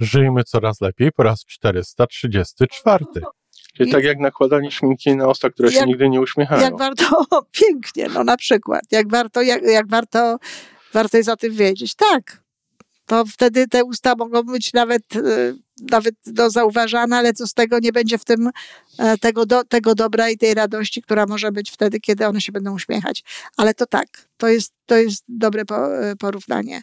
Żyjmy coraz lepiej po raz 434. Czyli I- tak jak nakładanie szminki na usta, które się Jak- nigdy nie uśmiechają. Jak warto, pięknie, no na przykład, jak warto, jak, jak warto, warto jest o tym wiedzieć. Tak, to wtedy te usta mogą być nawet, e, nawet no, zauważane, ale co z tego nie będzie w tym e, tego, do, tego dobra i tej radości, która może być wtedy, kiedy one się będą uśmiechać. Ale to tak, to jest, to jest dobre po, porównanie.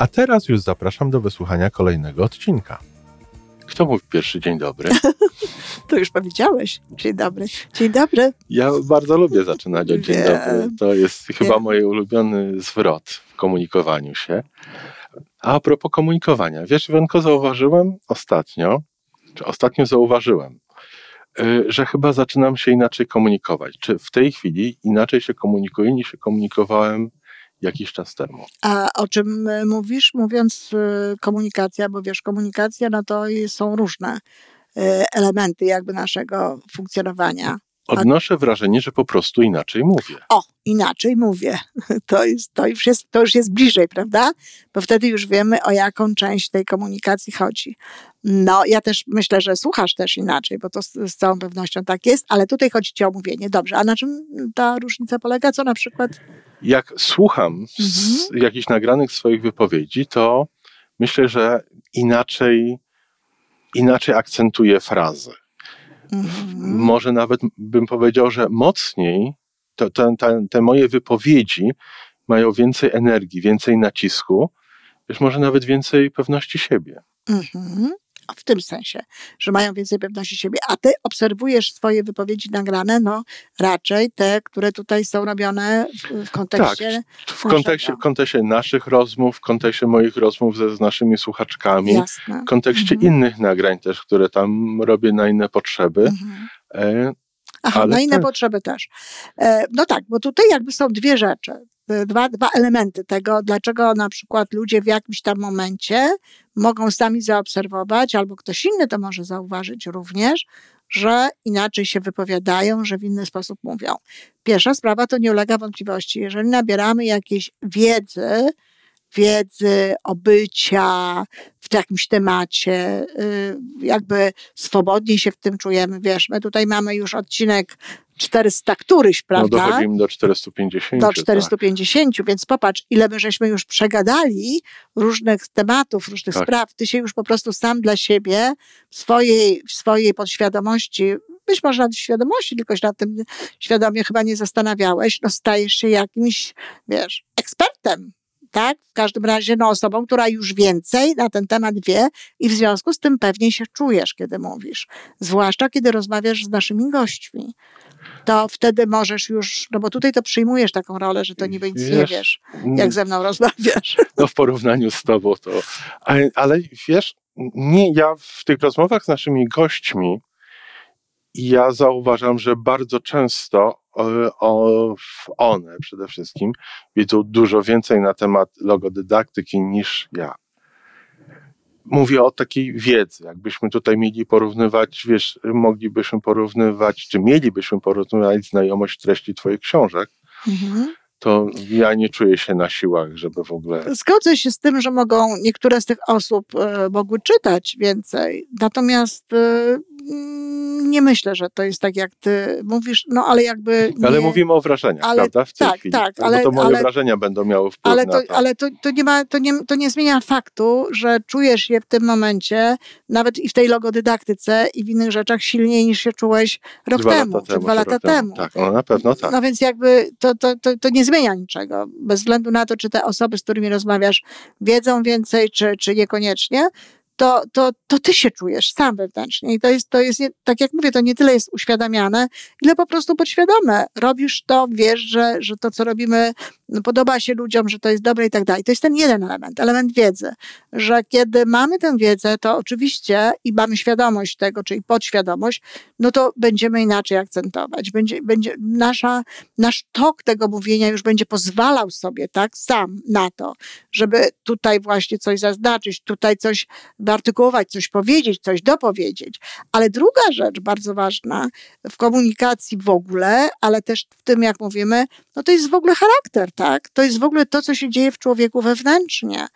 A teraz już zapraszam do wysłuchania kolejnego odcinka. Kto mówi pierwszy dzień dobry? To już powiedziałeś. Dzień dobry. Dzień dobry. Ja bardzo lubię zaczynać od dzień Wiem. dobry. To jest chyba Wiem. mój ulubiony zwrot w komunikowaniu się. A a propos komunikowania. Wiesz, Iwonko, zauważyłem ostatnio, czy ostatnio zauważyłem, y, że chyba zaczynam się inaczej komunikować. Czy w tej chwili inaczej się komunikuję niż się komunikowałem jakiś czas temu? A o czym e, mówisz, mówiąc e, komunikacja, bo wiesz, komunikacja no to są różne e, elementy jakby naszego funkcjonowania. Odnoszę wrażenie, że po prostu inaczej mówię. O, inaczej mówię. To, jest, to, już jest, to już jest bliżej, prawda? Bo wtedy już wiemy, o jaką część tej komunikacji chodzi. No, ja też myślę, że słuchasz też inaczej, bo to z, z całą pewnością tak jest, ale tutaj chodzi ci o mówienie. Dobrze, a na czym ta różnica polega? Co na przykład? Jak słucham z jakichś nagranych swoich wypowiedzi, to myślę, że inaczej, inaczej akcentuję frazy. Mhm. Może nawet bym powiedział, że mocniej to, te, te, te moje wypowiedzi mają więcej energii, więcej nacisku, wiesz, może nawet więcej pewności siebie. Mhm. W tym sensie, że mają więcej pewności siebie. A ty obserwujesz swoje wypowiedzi nagrane, no raczej te, które tutaj są robione w, w kontekście. W naszego. kontekście, w kontekście naszych rozmów, w kontekście moich rozmów ze, z naszymi słuchaczkami, Jasne. w kontekście Mhm. innych nagrań też, które tam robię na inne potrzeby. Mhm. E, Aha, na inne tak. potrzeby też. E, no tak, bo tutaj jakby są dwie rzeczy, dwa, dwa elementy tego, dlaczego na przykład ludzie w jakimś tam momencie mogą sami zaobserwować, albo ktoś inny to może zauważyć również, że inaczej się wypowiadają, że w inny sposób mówią. Pierwsza sprawa to nie ulega wątpliwości. Jeżeli nabieramy jakiejś wiedzy, wiedzy, obycia w jakimś temacie, y, jakby swobodniej się w tym czujemy. Wiesz, my tutaj mamy już odcinek 400 któryś, no prawda? dochodzimy do 450. do tak. 450, więc popatrz, ile my żeśmy już przegadali różnych tematów, różnych Tak. spraw. Ty się już po prostu sam dla siebie, w swojej, w swojej podświadomości, być może nawet świadomości, tylko się nad tym świadomie chyba nie zastanawiałeś, no stajesz się jakimś, wiesz, ekspertem. Tak? W każdym razie no, osobą, która już więcej na ten temat wie i w związku z tym pewniej się czujesz, kiedy mówisz. Zwłaszcza, kiedy rozmawiasz z naszymi gośćmi. To wtedy możesz już, no bo tutaj to przyjmujesz taką rolę, że to niby nic nie Wiesz, wiesz, Mm, jak ze mną rozmawiasz. No w porównaniu z tobą to... Ale, ale wiesz, nie, ja w tych rozmowach z naszymi gośćmi ja zauważam, że bardzo często o, one przede wszystkim wiedzą dużo więcej na temat logodydaktyki niż ja. Mówię o takiej wiedzy. Jakbyśmy tutaj mieli porównywać, wiesz, moglibyśmy porównywać, czy mielibyśmy porównywać znajomość treści Twoich książek, Mhm. to ja nie czuję się na siłach, żeby w ogóle. Zgodzę się z tym, że mogą niektóre z tych osób e, mogły czytać więcej, natomiast e, nie myślę, że to jest tak, jak ty mówisz, no ale jakby. Nie, Ale mówimy o wrażeniach, ale- prawda? W tej tak, chwili. tak, Bo ale- to moje ale- wrażenia będą miały wpływ Ale, na to, to. ale to, to, nie ma, to, nie, to nie zmienia faktu, że czujesz się w tym momencie, nawet i w tej logodydaktyce i w innych rzeczach silniej niż się czułeś rok Dwa temu, czy dwa lata rok temu. Tak, no na pewno tak. No więc jakby to, to, to, to nie zmienia niczego. Bez względu na to, czy te osoby, z którymi rozmawiasz, wiedzą więcej, czy, czy niekoniecznie, to, to, to ty się czujesz sam wewnętrznie. I to jest, to jest, tak jak mówię, to nie tyle jest uświadamiane, ile po prostu podświadome. Robisz to, wiesz, że, że to, co robimy, no, podoba się ludziom, że to jest dobre i tak dalej. To jest ten jeden element, element wiedzy, że kiedy mamy tę wiedzę, to oczywiście i mamy świadomość tego, czyli podświadomość, no to będziemy inaczej akcentować. Będzie, będzie nasza, nasz tok tego mówienia już będzie pozwalał sobie, tak, sam na to, żeby tutaj właśnie coś zaznaczyć, tutaj coś wyartykułować, coś powiedzieć, coś dopowiedzieć. Ale druga rzecz bardzo ważna w komunikacji w ogóle, ale też w tym, jak mówimy, no to jest w ogóle charakter, tak? To jest w ogóle to, co się dzieje w człowieku wewnętrznie.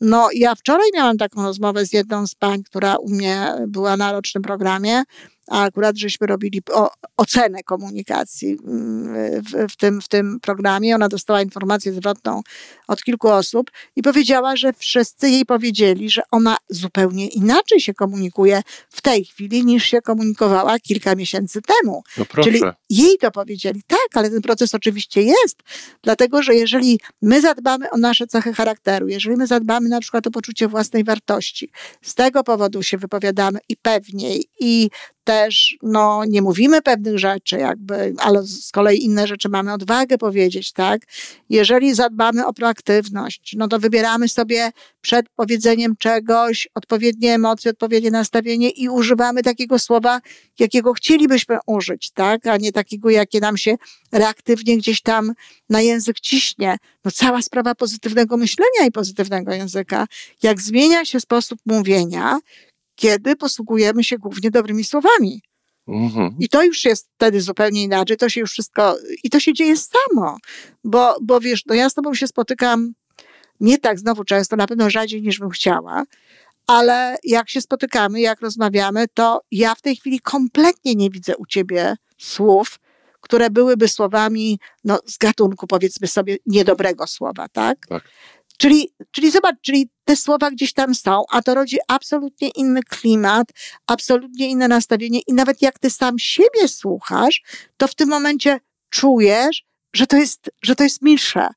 No, ja wczoraj miałam taką rozmowę z jedną z pań, która u mnie była na rocznym programie a akurat żeśmy robili o, ocenę komunikacji mm, w, w, tym, w tym programie. Ona dostała informację zwrotną od kilku osób i powiedziała, że wszyscy jej powiedzieli, że ona zupełnie inaczej się komunikuje w tej chwili niż się komunikowała kilka miesięcy temu. No. Czyli jej to powiedzieli. Tak, ale ten proces oczywiście jest, dlatego że jeżeli my zadbamy o nasze cechy charakteru, jeżeli my zadbamy na przykład o poczucie własnej wartości, z tego powodu się wypowiadamy i pewniej, i też no, nie mówimy pewnych rzeczy, jakby, ale z kolei inne rzeczy mamy odwagę powiedzieć, tak? Jeżeli zadbamy o proaktywność, no to wybieramy sobie przed powiedzeniem czegoś odpowiednie emocje, odpowiednie nastawienie i używamy takiego słowa, jakiego chcielibyśmy użyć, tak? A nie takiego, jakie nam się reaktywnie gdzieś tam na język ciśnie. No cała sprawa pozytywnego myślenia i pozytywnego języka. Jak zmienia się sposób mówienia, kiedy posługujemy się głównie dobrymi słowami. Mhm. I to już jest wtedy zupełnie inaczej, to się już wszystko, i to się dzieje samo, bo, bo wiesz, no ja z tobą się spotykam nie tak znowu często, na pewno rzadziej niż bym chciała, ale jak się spotykamy, jak rozmawiamy, to ja w tej chwili kompletnie nie widzę u ciebie słów, które byłyby słowami, no, z gatunku, powiedzmy sobie, niedobrego słowa, tak? tak. Czyli, czyli zobacz, czyli te słowa gdzieś tam są, a to rodzi absolutnie inny klimat, absolutnie inne nastawienie i nawet jak ty sam siebie słuchasz, to w tym momencie czujesz, że to jest, że to jest milsze.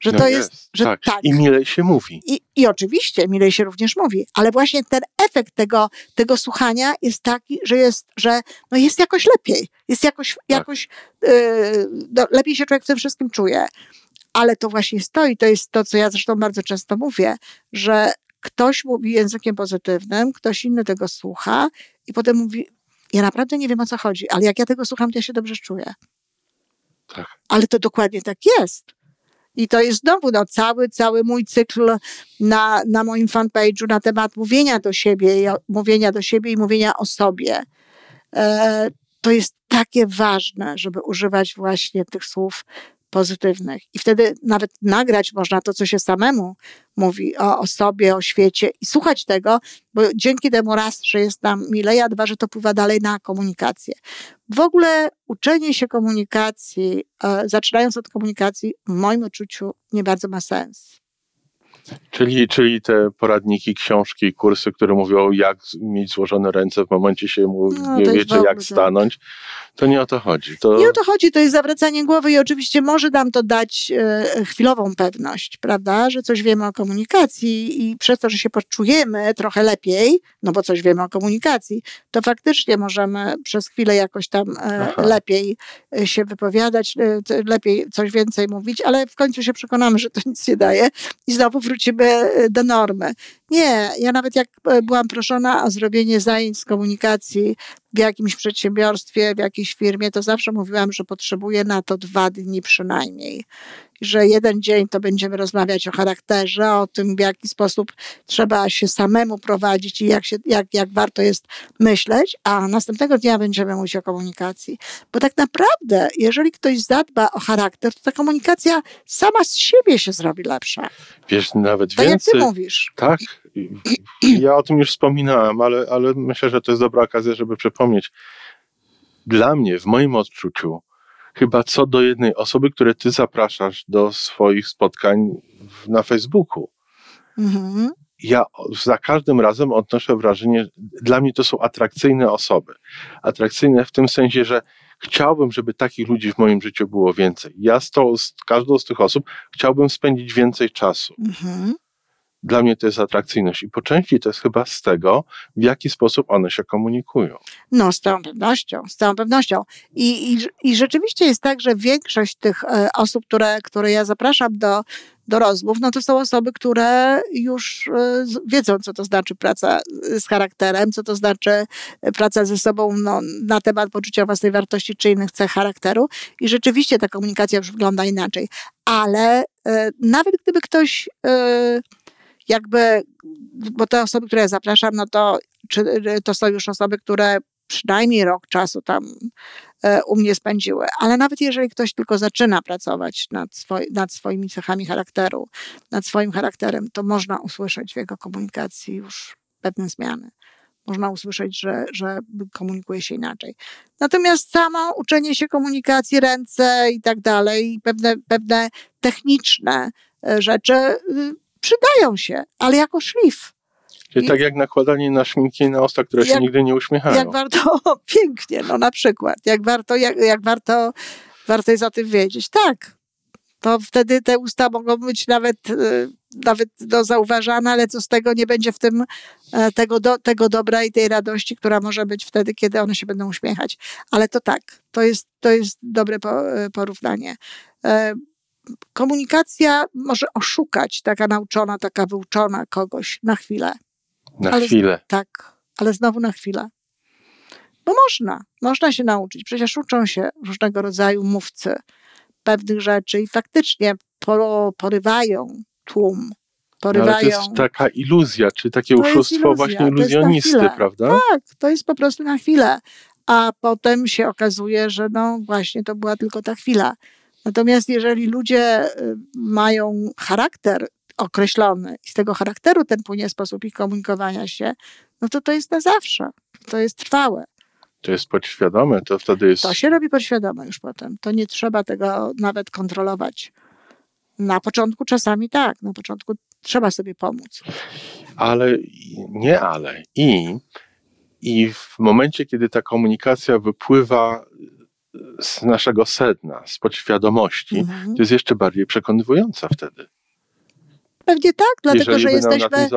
Że no to jest, jest, że tak. tak. I milej się mówi. I, I oczywiście milej się również mówi, ale właśnie ten efekt tego, tego słuchania jest taki, że jest, że no jest jakoś lepiej. Jest jakoś, tak. jakoś yy, no, lepiej się człowiek w tym wszystkim czuje ale to właśnie stoi, to jest to, co ja zresztą bardzo często mówię, że ktoś mówi językiem pozytywnym, ktoś inny tego słucha i potem mówi, ja naprawdę nie wiem o co chodzi, ale jak ja tego słucham, to ja się dobrze czuję. Tak. Ale to dokładnie tak jest. I to jest znowu no, cały, cały mój cykl na, na moim fanpage'u na temat mówienia do siebie, i, mówienia do siebie i mówienia o sobie. E, to jest takie ważne, żeby używać właśnie tych słów pozytywnych. I wtedy nawet nagrać można to, co się samemu mówi o, o sobie, o świecie i słuchać tego, bo dzięki temu raz, że jest nam milej, a dwa, że to pływa dalej na komunikację. W ogóle uczenie się komunikacji, e, zaczynając od komunikacji, w moim odczuciu nie bardzo ma sens. Czyli, czyli te poradniki, książki, kursy, które mówią, jak mieć złożone ręce w momencie się mu no, nie wiecie, jak stanąć, to nie o to chodzi. To... Nie o to chodzi, to jest zawracanie głowy i oczywiście może nam to dać e, chwilową pewność, prawda, że coś wiemy o komunikacji i przez to, że się poczujemy trochę lepiej, no bo coś wiemy o komunikacji, to faktycznie możemy przez chwilę jakoś tam e, lepiej e, się wypowiadać, e, lepiej coś więcej mówić, ale w końcu się przekonamy, że to nic nie daje i znowu wrócimy e, do normy. Nie, ja nawet jak e, byłam proszona o zrobienie zajęć z komunikacji w jakimś przedsiębiorstwie, w jakiejś firmie, to zawsze mówiłam, że potrzebuję na to dwa dni przynajmniej że jeden dzień to będziemy rozmawiać o charakterze, o tym, w jaki sposób trzeba się samemu prowadzić i jak, się, jak, jak warto jest myśleć, a następnego dnia będziemy mówić o komunikacji. Bo tak naprawdę, jeżeli ktoś zadba o charakter, to ta komunikacja sama z siebie się zrobi lepsza. Wiesz, nawet tak więcej. jak ty mówisz. Tak. Ja o tym już wspominałem, ale, ale myślę, że to jest dobra okazja, żeby przypomnieć. Dla mnie, w moim odczuciu, chyba co do jednej osoby, które ty zapraszasz do swoich spotkań na Facebooku. Mhm. Ja za każdym razem odnoszę wrażenie, dla mnie to są atrakcyjne osoby. Atrakcyjne w tym sensie, że chciałbym, żeby takich ludzi w moim życiu było więcej. Ja z, to, z każdą z tych osób chciałbym spędzić więcej czasu. Mhm. Dla mnie to jest atrakcyjność i po części to jest chyba z tego, w jaki sposób one się komunikują. No, z całą pewnością, z całą pewnością. I, i, i rzeczywiście jest tak, że większość tych e, osób, które, które ja zapraszam do, do rozmów, no to są osoby, które już e, wiedzą, co to znaczy praca z charakterem, co to znaczy e, praca ze sobą no, na temat poczucia własnej wartości czy innych cech charakteru. I rzeczywiście ta komunikacja już wygląda inaczej. Ale nawet gdyby ktoś jakby, bo te osoby, które zapraszam, no to, czy, to są już osoby, które przynajmniej rok czasu tam e, u mnie spędziły. Ale nawet jeżeli ktoś tylko zaczyna pracować nad, swoi, nad swoimi cechami charakteru, nad swoim charakterem, to można usłyszeć w jego komunikacji już pewne zmiany. Można usłyszeć, że, że komunikuje się inaczej. Natomiast samo uczenie się komunikacji, ręce i tak dalej, pewne, pewne techniczne e, rzeczy y, przydają się, ale jako szlif. Czyli I, tak jak nakładanie na szminki na usta, które jak, się nigdy nie uśmiechają. Jak warto, pięknie, no na przykład, jak warto, jak, jak warto, warto jest o tym wiedzieć. Tak, to wtedy te usta mogą być nawet, y, nawet do zauważane, ale co z tego nie będzie w tym e, tego, do, tego dobra i tej radości, która może być wtedy, kiedy one się będą uśmiechać. Ale to tak, to jest, to jest dobre e, porównanie. Komunikacja może oszukać taka nauczona, taka wyuczona kogoś na chwilę. Na ale, chwilę. Tak, ale znowu na chwilę. Bo można, można się nauczyć. Przecież uczą się różnego rodzaju mówcy pewnych rzeczy i faktycznie porywają tłum. Porywają. Ale to jest taka iluzja, czy takie to oszustwo właśnie iluzjonisty, prawda? Tak, to jest po prostu na chwilę. A potem się okazuje, że no właśnie to była tylko ta chwila. Natomiast jeżeli ludzie y, mają charakter określony i z tego charakteru ten płynie sposób ich komunikowania się, no to to jest na zawsze. To jest trwałe. To jest podświadome, to wtedy jest. To się robi podświadome już potem. To nie trzeba tego nawet kontrolować. Na początku czasami tak, na początku trzeba sobie pomóc. Ale nie ale. I, i w momencie, kiedy ta komunikacja wypływa z naszego sedna, z podświadomości, mhm. to jest jeszcze bardziej przekonywująca wtedy. Pewnie tak, dlatego że, jesteśmy,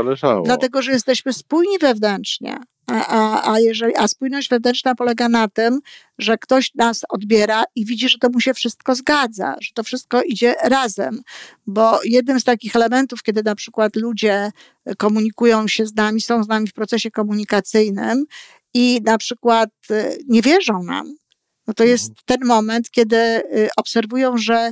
dlatego, że jesteśmy spójni wewnętrznie. A, a, a, jeżeli, a spójność wewnętrzna polega na tym, że ktoś nas odbiera i widzi, że to mu się wszystko zgadza, że to wszystko idzie razem. Bo jednym z takich elementów, kiedy na przykład ludzie komunikują się z nami, są z nami w procesie komunikacyjnym i na przykład y, nie wierzą nam, no to jest mhm. ten moment, kiedy y, obserwują, że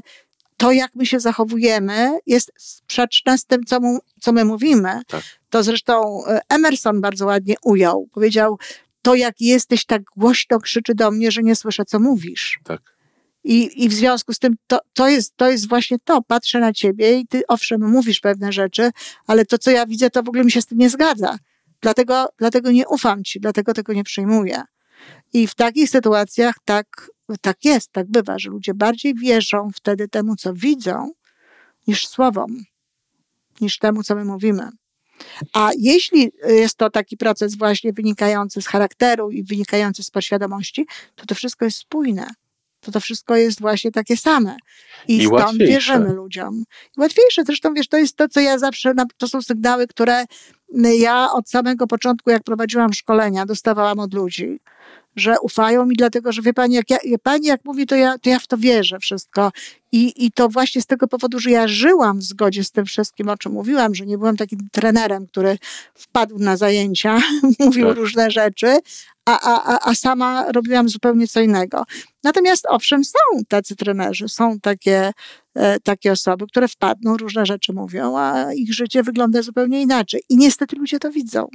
to, jak my się zachowujemy, jest sprzeczne z tym, co, mu, co my mówimy. Tak. To zresztą y, Emerson bardzo ładnie ujął. Powiedział, to jak jesteś tak głośno krzyczy do mnie, że nie słyszę, co mówisz. Tak. I, I w związku z tym to, to, jest, to jest właśnie to. Patrzę na ciebie i ty owszem mówisz pewne rzeczy, ale to, co ja widzę, to w ogóle mi się z tym nie zgadza. Dlatego, dlatego nie ufam ci, dlatego tego nie przyjmuję. I w takich sytuacjach tak, tak jest, tak bywa, że ludzie bardziej wierzą wtedy temu, co widzą, niż słowom, niż temu, co my mówimy. A jeśli jest to taki proces właśnie wynikający z charakteru i wynikający z podświadomości, to to wszystko jest spójne. To to wszystko jest właśnie takie same. I, I stąd łatwiejsze. wierzymy ludziom. I łatwiejsze. Zresztą wiesz, to jest to, co ja zawsze, to są sygnały, które ja od samego początku, jak prowadziłam szkolenia, dostawałam od ludzi że ufają mi, dlatego że wie pani, jak, ja, pani jak mówi, to ja, to ja w to wierzę wszystko. I, I to właśnie z tego powodu, że ja żyłam w zgodzie z tym wszystkim, o czym mówiłam, że nie byłam takim trenerem, który wpadł na zajęcia, mówił tak. różne rzeczy, a, a, a sama robiłam zupełnie co innego. Natomiast owszem, są tacy trenerzy, są takie, e, takie osoby, które wpadną, różne rzeczy mówią, a ich życie wygląda zupełnie inaczej. I niestety ludzie to widzą.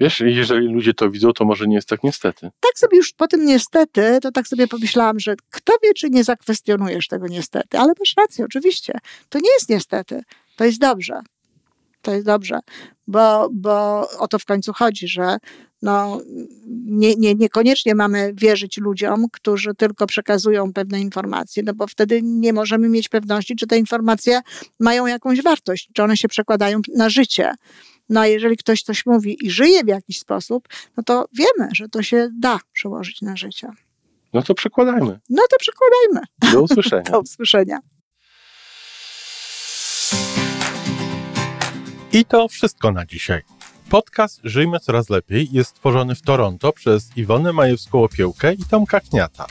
Wiesz, jeżeli ludzie to widzą, to może nie jest tak niestety. Tak sobie już po tym niestety, to tak sobie pomyślałam, że kto wie, czy nie zakwestionujesz tego niestety, ale masz rację, oczywiście. To nie jest niestety, to jest dobrze. To jest dobrze, bo, bo o to w końcu chodzi, że no, nie, nie, niekoniecznie mamy wierzyć ludziom, którzy tylko przekazują pewne informacje, no bo wtedy nie możemy mieć pewności, czy te informacje mają jakąś wartość, czy one się przekładają na życie. No a jeżeli ktoś coś mówi i żyje w jakiś sposób, no to wiemy, że to się da przełożyć na życie. No to przekładajmy. No to przekładajmy. Do usłyszenia. Do usłyszenia. I to wszystko na dzisiaj. Podcast Żyjmy Coraz Lepiej jest stworzony w Toronto przez Iwonę Majewską-Opiełkę i Tomka Kniata.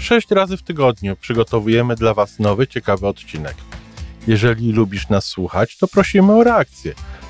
Sześć razy w tygodniu przygotowujemy dla Was nowy, ciekawy odcinek. Jeżeli lubisz nas słuchać, to prosimy o reakcję.